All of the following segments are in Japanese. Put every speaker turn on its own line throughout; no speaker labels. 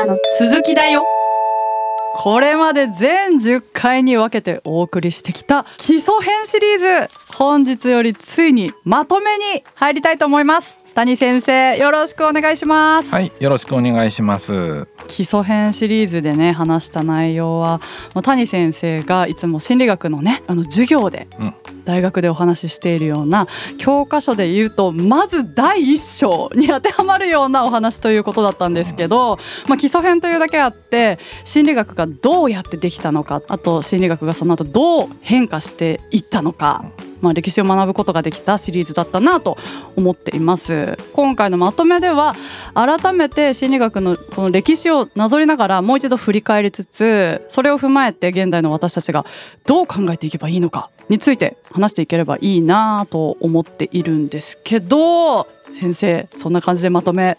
からの続きだよ。これまで全10回に分けてお送りしてきた基礎編シリーズ。本日よりついにまとめに入りたいと思います。谷先生よろしくお願いします。
はいよろしくお願いします。
基礎編シリーズでね話した内容は谷先生がいつも心理学のねあの授業で、大学でお話ししているような教科書で言うとまず第一章に当てはまるようなお話ということだったんですけど、まあ、基礎編というだけあって心理学がどうやってできたのかあと心理学がその後どう変化していったのかまあ、歴史を学ぶことができたシリーズだったなと思っています。今回のまとめでは改めて心理学のこの歴史をなぞりながらもう一度振り返りつつそれを踏まえて現代の私たちがどう考えていけばいいのかについて話していければいいなと思っているんですけど先生そんな感じでまとめ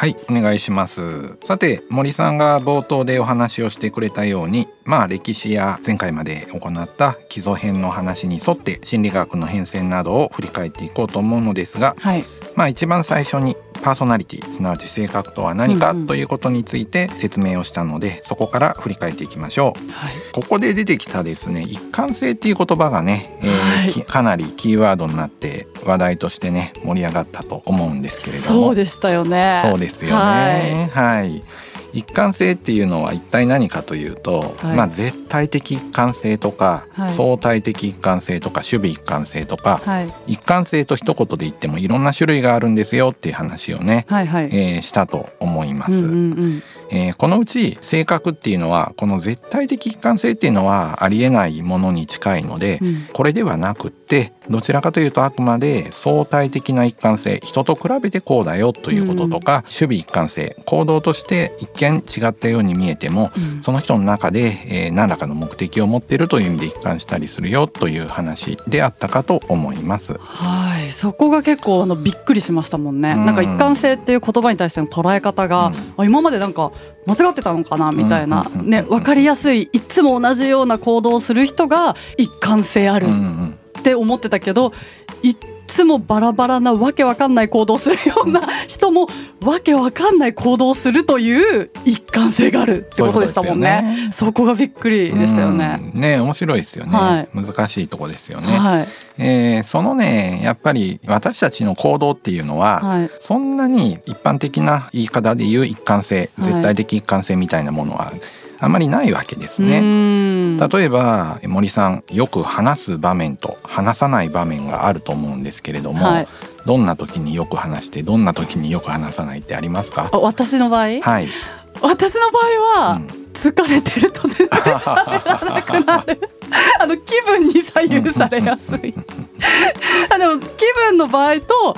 はいお願いします。さて森さんが冒頭でお話をしてくれたようにまあ歴史や前回まで行った基礎編の話に沿って心理学の変遷などを振り返っていこうと思うのですが、はい、まあ一番最初にパーソナリティすなわち性格とは何かということについて説明をしたので、そこから振り返っていきましょう、はい、ここで出てきたですね一貫性っていう言葉がね、えー、はい、かなりキーワードになって話題としてね盛り上がったと思うんですけれど
も。そうでしたよね。
そうですよね。はい一貫性っていうのは一体何かというと、はい、まあ絶対的一貫性とか、はい、相対的一貫性とか守備一貫性とか、はい、一貫性と一言で言ってもいろんな種類があるんですよっていう話をね、はいはい、えー、したと思います。うんうんうん。えー、このうち性格っていうのはこの絶対的一貫性っていうのはありえないものに近いので、うん、これではなくってどちらかというとあくまで相対的な一貫性人と比べてこうだよということとか、うん、守備一貫性行動として一見違ったように見えても、うん、その人の中で、えー、何らかの目的を持っているという意味で一貫したりするよという話であったかと思います。
はい。そこが結構あのびっくりしましたもんね。なんか一貫性っていう言葉に対しての捉え方が、今までなんか間違ってたのかなみたいなね分かりやすいいつも同じような行動をする人が一貫性あるって思ってたけどいつもバラバラなわけわかんない行動するような人もわけわかんない行動するという一貫性があるってことでしたもんね。そねそこがびっくりでしたよね。
ね面白いですよね、はい、難しいとこですよね。はい、えー、そのねやっぱり私たちの行動っていうのは、はい、そんなに一般的な言い方で言う一貫性絶対的一貫性みたいなものはあまりないわけですね。例えば森さんよく話す場面と話さない場面があると思うんですけれども、はい、どんな時によく話してどんな時によく話さないってありますか？
私の場合？
はい。
私の場合は、うん、疲れてると全然喋らなくなる。あの気分に左右されやすい。あでも気分の場合と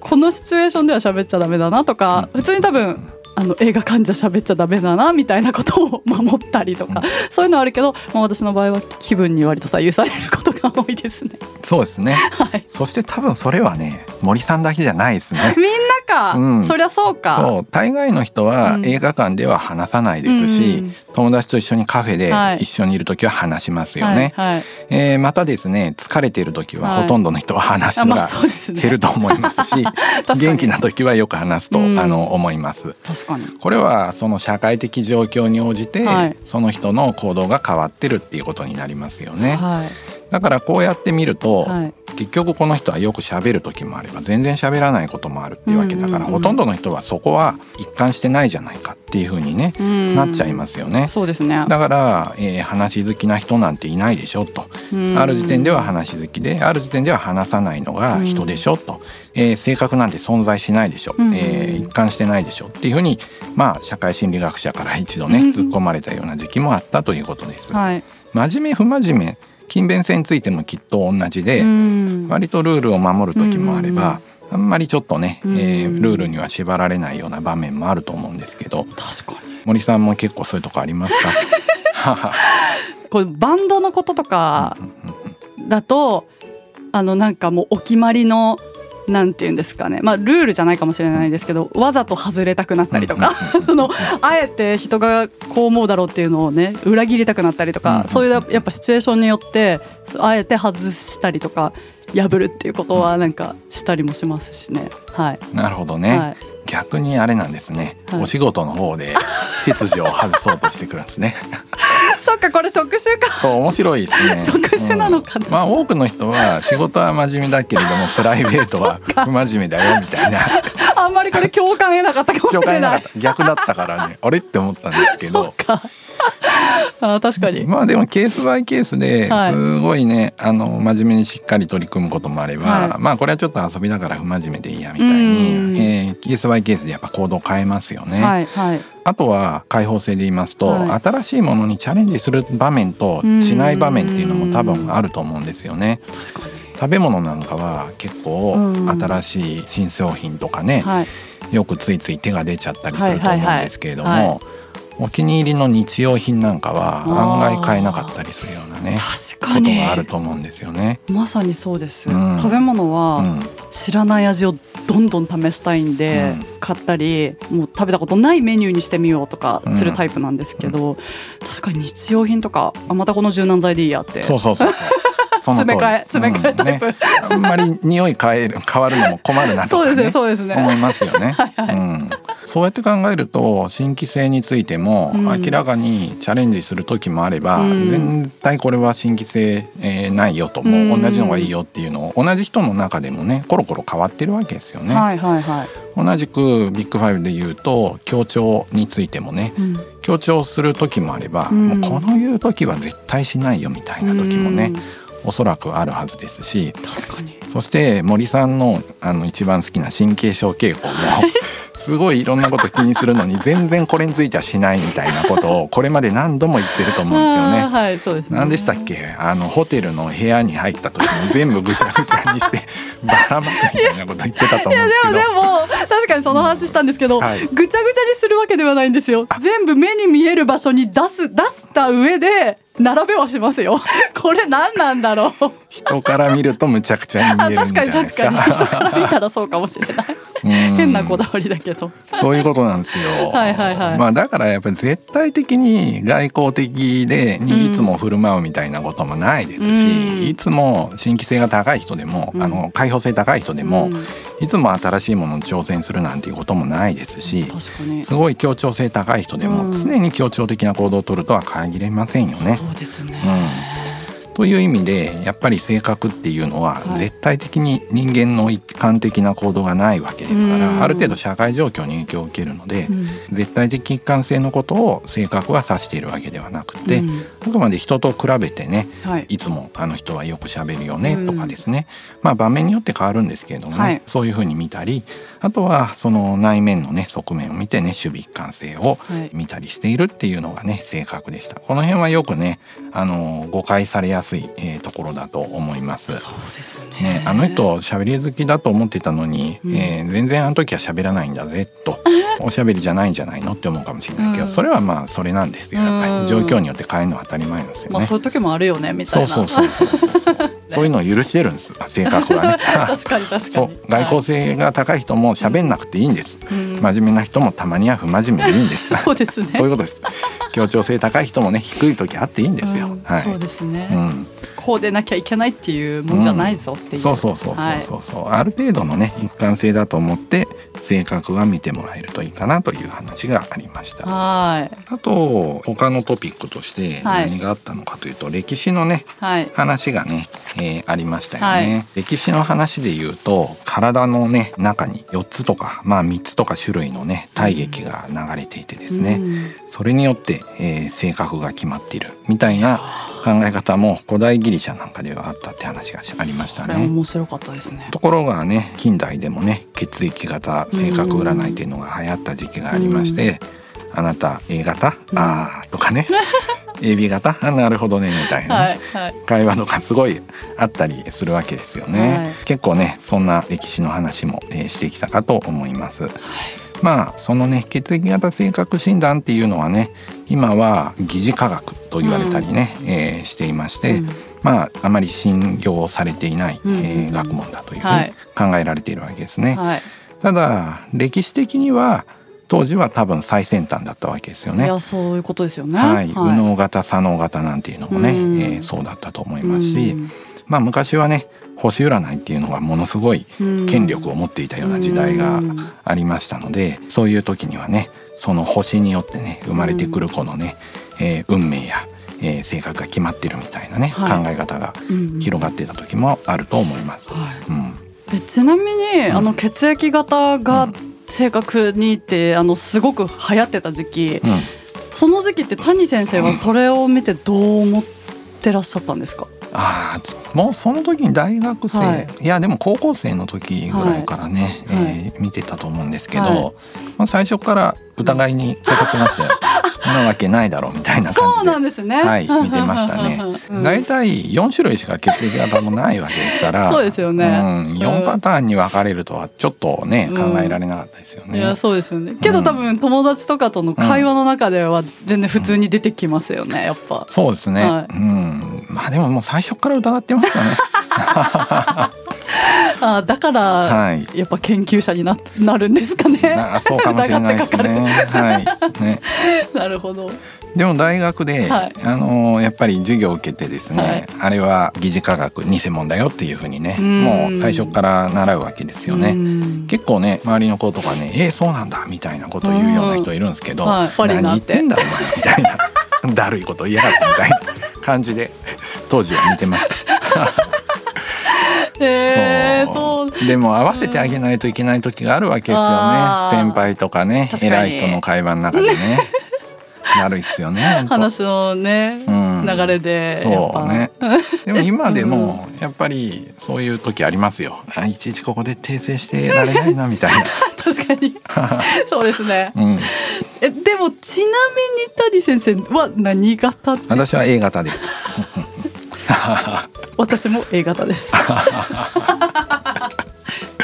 このシチュエーションでは喋っちゃダメだなとか、普通に多分あの映画館じゃ喋っちゃダメだなみたいなことを守ったりとか、そういうのはあるけど、まあ、私の場合は気分に割と左右されることが多いですね。
そうですね、はい、そして多分それはね森さんだけじゃないですね。
みんなか、うん、そりゃそうか。
そう。大概の人は映画館では話さないですし、うん、友達と一緒にカフェで一緒にいる時は話しますよね。はいはい、えー、またですね疲れている時はほとんどの人は話が減ると思いますし、元気な時はよく話すと、あの思います。
確かに。
これはその社会的状況に応じて、はい、その人の行動が変わってるっていうことになりますよね。はいだからこうやって見ると、はい、結局この人はよく喋る時もあれば全然喋らないこともあるっていうわけだから、ほとんどの人はそこは一貫してないじゃないかっていうふうにね、なっちゃいますよね。
そうですね。
だから、えー、話好きな人なんていないでしょと、ある時点では話好きである時点では話さないのが人でしょと、えー、性格なんて存在しないでしょ、うえー、一貫してないでしょっていうふうにまあ社会心理学者から一度ね突っ込まれたような時期もあったということです。はい、真面目不真面目勤勉性についてもきっと同じで、割とルールを守る時もあれば、あんまりちょっとね、えー、ルールには縛られないような場面もあると思うんですけど。
確かに。
森さんも結構そういうとこありますか？
これバンドのこととかだとあのなんかもうお決まりのなんて言うんですかね。まあルールじゃないかもしれないですけどわざと外れたくなったりとか そのあえて人がこう思うだろうっていうのをね裏切りたくなったりとかそういうやっぱシチュエーションによってあえて外したりとか破るっていうことはなんかしたりもしますしね。はい、
なるほどね、はい。逆にあれなんですね、はい、お仕事の方で 秩序を外そうとしてくるんですね。
そっかこれ職種か。
そう面白いですね。
職種なのかな、
うん、まあ多くの人は仕事は真面目だけれども プライベートは不真面目だよみたいな。
あんまりこれ共感得なかったかもしれない。
逆だったからね、あれ？って思ったんですけど。
あ確かに。
まあでもケースバイケースですごいね、はい、あの真面目にしっかり取り組むこともあれば、はい、まあこれはちょっと遊びだから不真面目でいいやみたいに、えー、ケースバイケースでやっぱ行動変えますよね。はいはい、あとは開放性で言いますと、新しいものにチャレンジする場面としない場面っていうのも多分あると思うんですよね。食べ物なんかは結構新しい新商品とかね、よくついつい手が出ちゃったりすると思うんですけれども。お気に入りの日用品なんかは案外買えなかったりするようなね
確かに。
ことがあると思うんですよね。
まさにそうです、うん、食べ物は知らない味をどんどん試したいんで、うん、買ったりもう食べたことないメニューにしてみようとかするタイプなんですけど、うん、確かに日用品とかあまたこの柔軟剤でいいやって。
そうそうそうそう。
詰め替え詰め替えタイプ、うんね、
あんまり匂い変える変わるのも困るなとか、ね、そうですねそうですね。思いますよね。はいはい、うんそうやって考えると新規性についても明らかにチャレンジする時もあれば、うん、絶対これは新規性、えー、ないよともう同じのがいいよっていうのを同じ人の中でもねコロコロ変わってるわけですよね。はいはいはい、同じくビッグファイブで言うと協調についてもね、うん、協調する時もあれば、うん、もうこの言う時は絶対しないよみたいな時もね、おそらくあるはずですし
確かに。
そして森さんのあの一番好きな神経症傾向も すごいいろんなこと気にするのに全然これについてはしないみたいなことをこれまで何度も言ってると思うんですよね。
はい、そうです、
ね、何でしたっけ？あのホテルの部屋に入った時に全部ぐちゃぐちゃにしてばらまくみたいなこと言ってたと思うんですけど。いや
でもでも確かにその話したんですけど、うんはい、ぐちゃぐちゃにするわけではないんですよ。全部目に見える場所に出す出した上で並べはしますよ。これ何なんだろう。
人から見るとむちゃくちゃに見えるんじゃな。いですか
確かに確かに。人から見たらそうかもしれない。変なこだわりだけど。
そういうことなんですよ。
はいはいはい。
まあだからやっぱり絶対的に外交的でにいつも振る舞うみたいなこともないですし、うん、いつも新規性が高い人でも、うん、あの開放性高い人でも、うんいつも新しいものに挑戦するなんていうこともないですしすごい協調性高い人でも常に協調的な行動をとるとは限りませんよね。
そうですね、
うん。という意味でやっぱり性格っていうのは絶対的に人間の一貫的な行動がないわけですから、ある程度社会状況に影響を受けるので、絶対的一貫性のことを性格は指しているわけではなくて、あくまで人と比べてね、い、つもあの人はよくしゃべるよねとかですね、まあ場面によって変わるんですけれどもね、そういうふうに見たりあとはその内面のね側面を見てね守備一貫性を見たりしているっていうのがね性格でした。この辺はよくねあの誤解されやすい、えー、ところだと思います。
そうですね。
ねあの人喋り好きだと思ってたのに、うん、えー、全然あの時は喋らないんだぜと おしゃべりじゃないんじゃないのって思うかもしれないけど、うん、それはまあそれなんですよ。やっぱり状況によって変えるのは当たり前ですよね。まあ
そういう時もあるよねみたいな。
そうそうそうそうそう いうのを許してるんです性格はね。
確かに確かに。
外交性が高い人も喋んなくていいんです。うん、真面目な人もたまには不真面目でいいんです。
そうですね。
そういうことです。協調性高い人もね低い時あっていいんですよ。うん、はい。
そうですね。うん。こうでなきゃいけないっていうもんじゃないぞっていう。
そうそうそうそうそうそう、はい、ある程度のね一貫性だと思って性格は見てもらえるといいかなという話がありました。
はい。
あと他のトピックとして何があったのかというと、はい、歴史のね、はい、話がね、えー、ありましたよね、はい、歴史の話で言うと体のね中に4つとかまあ3つとか種類のね体液が流れていてですね、うん、それによって、えー、性格が決まっているみたいな考え方も古代ギリシャなんかではあったって話がありましたね。
面白かったですね。
ところがね近代でもね血液型性格占いっていうのが流行った時期がありまして、あなた A 型、ああとかね。AB 型？あなるほどねみたいな、ね。はいはい、会話とかすごいあったりするわけですよね、はい、結構ねそんな歴史の話も、えー、してきたかと思います、はいまあそのね血液型性格診断っていうのはね今は疑似科学と言われたりね、うん、えー、していまして、うん、まああまり信用されていない、うん、えー、学問だというふうに考えられているわけですね。はい、ただ歴史的には当時は多分最先端だったわけですよね。い
やそういうことですよね。
はい、右脳型左脳型なんていうのもね、うん、えー、そうだったと思いますし、まあ昔はね星占いっていうのがものすごい権力を持っていたような時代がありましたのでそういう時にはねその星によってね生まれてくる子のね、えー、運命やえー、性格が決まってるみたいなね、はい、考え方が広がってた時もあると思います。はい、うん。
えちなみに、うん、あの血液型が正確にってあのすごく流行ってた時期、うん、その時期って谷先生はそれを見てどう思ってらっしゃったんですか、
ああもうその時に大学生、はい、いやでも高校生の時ぐらいからね、はい、えー、見てたと思うんですけど、はい、まあ、最初から疑いにかかってましたよ。なわけないだろうみたいな感じでそうなんですね。はい 見てましたね。大体四種類しか血液型もないわけですから
そうですよね、
うん、4パターンに分かれるとはちょっとね、考えられなかったですよね、
いやそうですよね。けど多分友達とかとの会話の中では全然普通に出てきますよねやっぱ。
そうですね、はい、うんまあでももう最初から疑ってますよね
あだから、やっぱ研究者にななるんですかね。
そうかもしれないですね。はい。ね。
なるほど。
でも大学で、はい、あのやっぱり授業を受けてですね、はい、あれは疑似科学偽物だよっていうふうにねもう最初から習うわけですよね結構ね周りの子とかね「えー、そうなんだ」みたいなことを言うような人いるんですけど「はい、何言ってんだお前」みたいな だるいこと言いやがってみたいな感じで当時は見てました。
へそう。
でも合わせてあげないといけない時があるわけですよね。先輩とかね偉い人の会話の中でね。悪いっすよね
話のね、うん、流れで
そうね。でも今でもやっぱりそういう時ありますよ。いちいちここで訂正してられないなみたいな。
確かに。そうですね、うん、えでもちなみに谷先生は何型
私は A 型です
私も A 型です。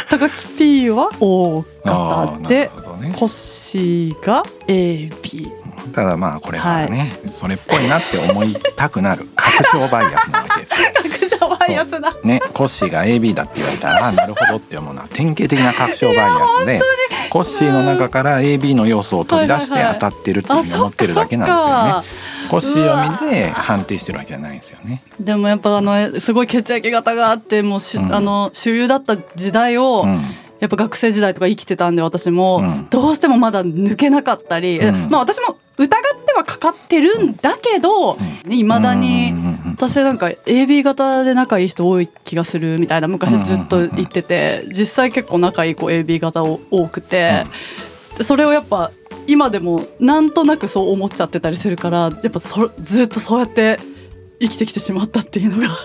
高木 P は O 型で、ね、コッシーが AB
ただまあこれはね、はい、それっぽいなって思いたくなる。拡張バイアスなわけです
拡張 バイアスだ
ねコッシーが AB だって言われたらなるほどって思うのは典型的な拡張バイアスでコッシーの中から AB の要素を取り出して当たってるっていう思ってるだけなんですよね。星読みで判定してるわけじゃないんですよね。
でもやっぱあのすごい血液型があってもうし、うん、あの主流だった時代を、うん。やっぱ学生時代とか生きてたんで私もどうしてもまだ抜けなかったり、うん、まあ私も疑ってはかかってるんだけどいま、だに私なんか AB 型で仲いい人多い気がするみたいな昔ずっと言ってて実際結構仲いい子 AB 型多くてそれをやっぱ今でもなんとなくそう思っちゃってたりするからやっぱそずっとそうやって生きてきてしまったっていうのが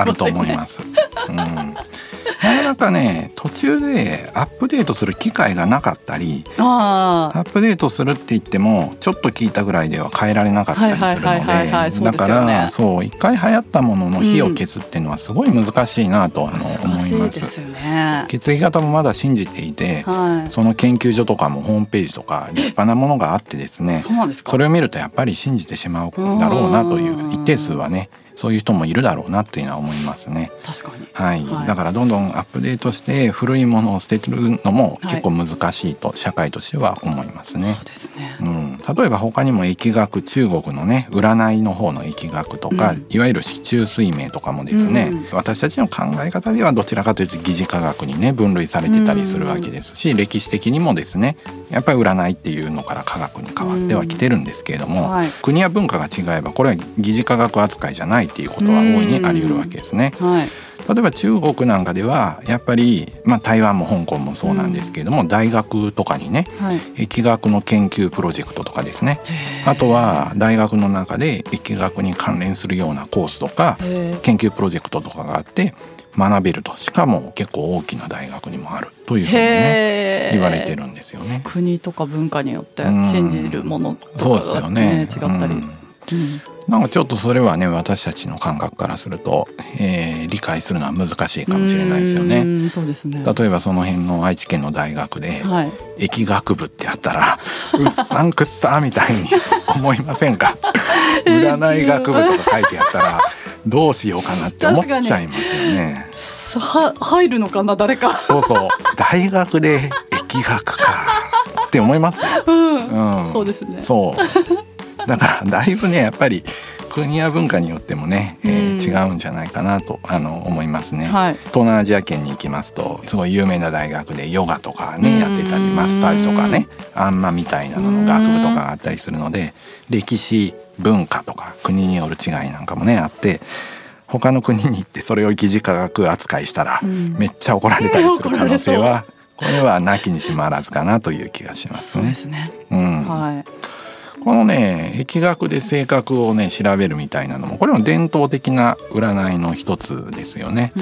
あると思います。うんなかなかね途中でアップデートする機会がなかったりアップデートするって言ってもちょっと聞いたぐらいでは変えられなかったりするのでだからそう一回流行ったものの火を消すっていうのはすごい難しいなとあの思います。ね、血液型もまだ信じていて、はい、その研究所とかもホームページとか立派なものがあってですねそれを見るとやっぱり信じてしまうだろうなという一定数はねそういう人もいるだろうなっていうのは思いますね。
確かに、
はい、はい、だからどんどんアップデートして古いものを捨てるのも結構難しいと、社会としては思いますね。
そうですね、
うん、例えば他にも疫学中国のね占いの方の疫学とか、うん、いわゆる市中水明とかもですね、うん、私たちの考え方ではどちらかというと疑似科学にね分類されてたりするわけですし、歴史的にもですねやっぱり占いっていうのから科学に変わってはきてるんですけれども、はい、国や文化が違えばこれは疑似科学扱いじゃないっていうことは大いにあり得るわけですね。はい例えば中国なんかではやっぱり、まあ、台湾も香港もそうなんですけれども、うん、大学とかにね、はい、疫学の研究プロジェクトとかですね。あとは大学の中で疫学に関連するようなコースとか研究プロジェクトとかがあって学べると。しかも結構大きな大学にもあるというふうにね言われてるんですよね。
国とか文化によって信じるものとかが、ね、違ったり。うん
なんかちょっとそれはね私たちの感覚からすると、えー、理解するのは難しいかもしれないですよね。
そうですね。
例えばその辺の愛知県の大学で、はい、疫学部ってやったら うっさんくっさみたいに思いませんか？占い学部とか書いてあったらどうしようかなって思っちゃいますよね。
は入るのかな誰か。
そうそう。大学で疫学かって思いますよ。
うん、うん、そうですね。
そうだからだいぶねやっぱり国や文化によってもね、えー、違うんじゃないかなとあの思いますね、はい、東南アジア圏に行きますとすごい有名な大学でヨガとかねやってたりマッサージとかねあんまみたいなのの学部とかがあったりするので歴史文化とか国による違いなんかもねあって他の国に行ってそれを疑似科学扱いしたらめっちゃ怒られたりする可能性はこれはなきにしもあらずかなという気がしますね。
そうですね。うん。はい。
このね疫学で性格をね調べるみたいなのもこれも伝統的な占いの一つですよね。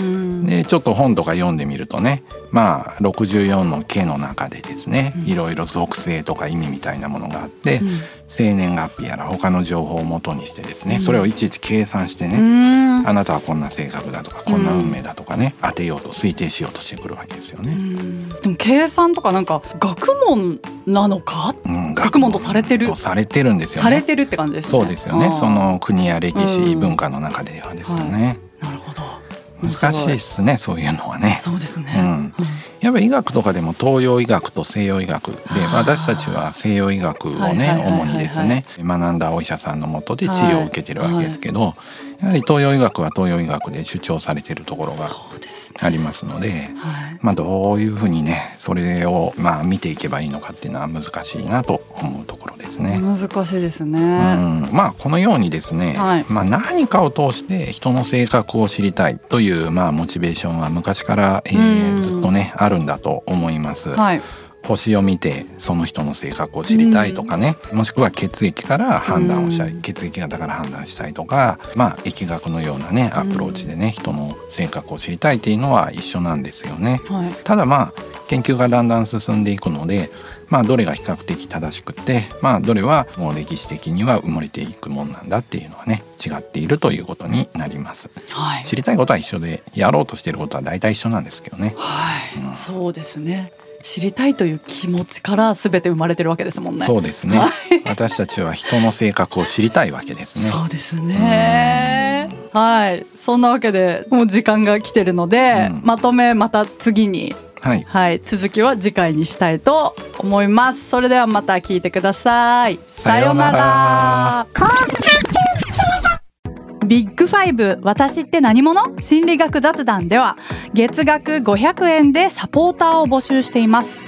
でちょっと本とか読んでみるとねまあ64の毛の中でですね、いろいろ属性とか意味みたいなものがあって、うん、生年月日やら他の情報をもとにしてですね、うん、それをいちいち計算してね、あなたはこんな性格だとかこんな運命だとかね、当てようと推定しようとしてくるわけですよね。
でも計算とかなんか学問なのか、うん、学問とされてる。
されてるんですよね。
されてるって感じですね。
そうですよね。その国や歴史、文化の中ではですよね。
はい、なるほど。
難しいですねそういうのはね。
そうですね、
うん、やっぱり医学とかでも東洋医学と西洋医学で私たちは西洋医学をね主にですね学んだお医者さんのもとで治療を受けてるわけですけど、はい。はい、やはり東洋医学は東洋医学で主張されているところがありますので、はい、まあどういうふうにねそれをまあ見ていけばいいのかっていうのは難しいなと思うところですね。
難しいですね。う
ん、まあこのようにですね、はい、まあ何かを通して人の性格を知りたいというまあモチベーションは昔から、えー、ずっとねあるんだと思います。はい星を見てその人の性格を知りたいとかね、もしくは血液から判断をしたり、血液型から判断したいとかまあ疫学のようなねアプローチでね、人の性格を知りたいっていうのは一緒なんですよね。はい、ただまあ研究がだんだん進んでいくのでまあどれが比較的正しくてまあどれはもう歴史的には埋もれていくもんなんだっていうのはね違っているということになります。はい、知りたいことは一緒でやろうとしていることは大体一緒なんですけどね。
はい、うん、そうですね。知りたいという気持ちから全て生まれてるわけですもんね。
そうですね。私たちは人の性格を知りたいわけですね。
そうですね。はい、そんなわけでもう時間が来てるので、うん、まとめまた次に。はい、はい、続きは次回にしたいと思います。それではまた聞いてください。さようなら。ビッグファイブ私って何者？心理学雑談では月額500円でサポーターを募集しています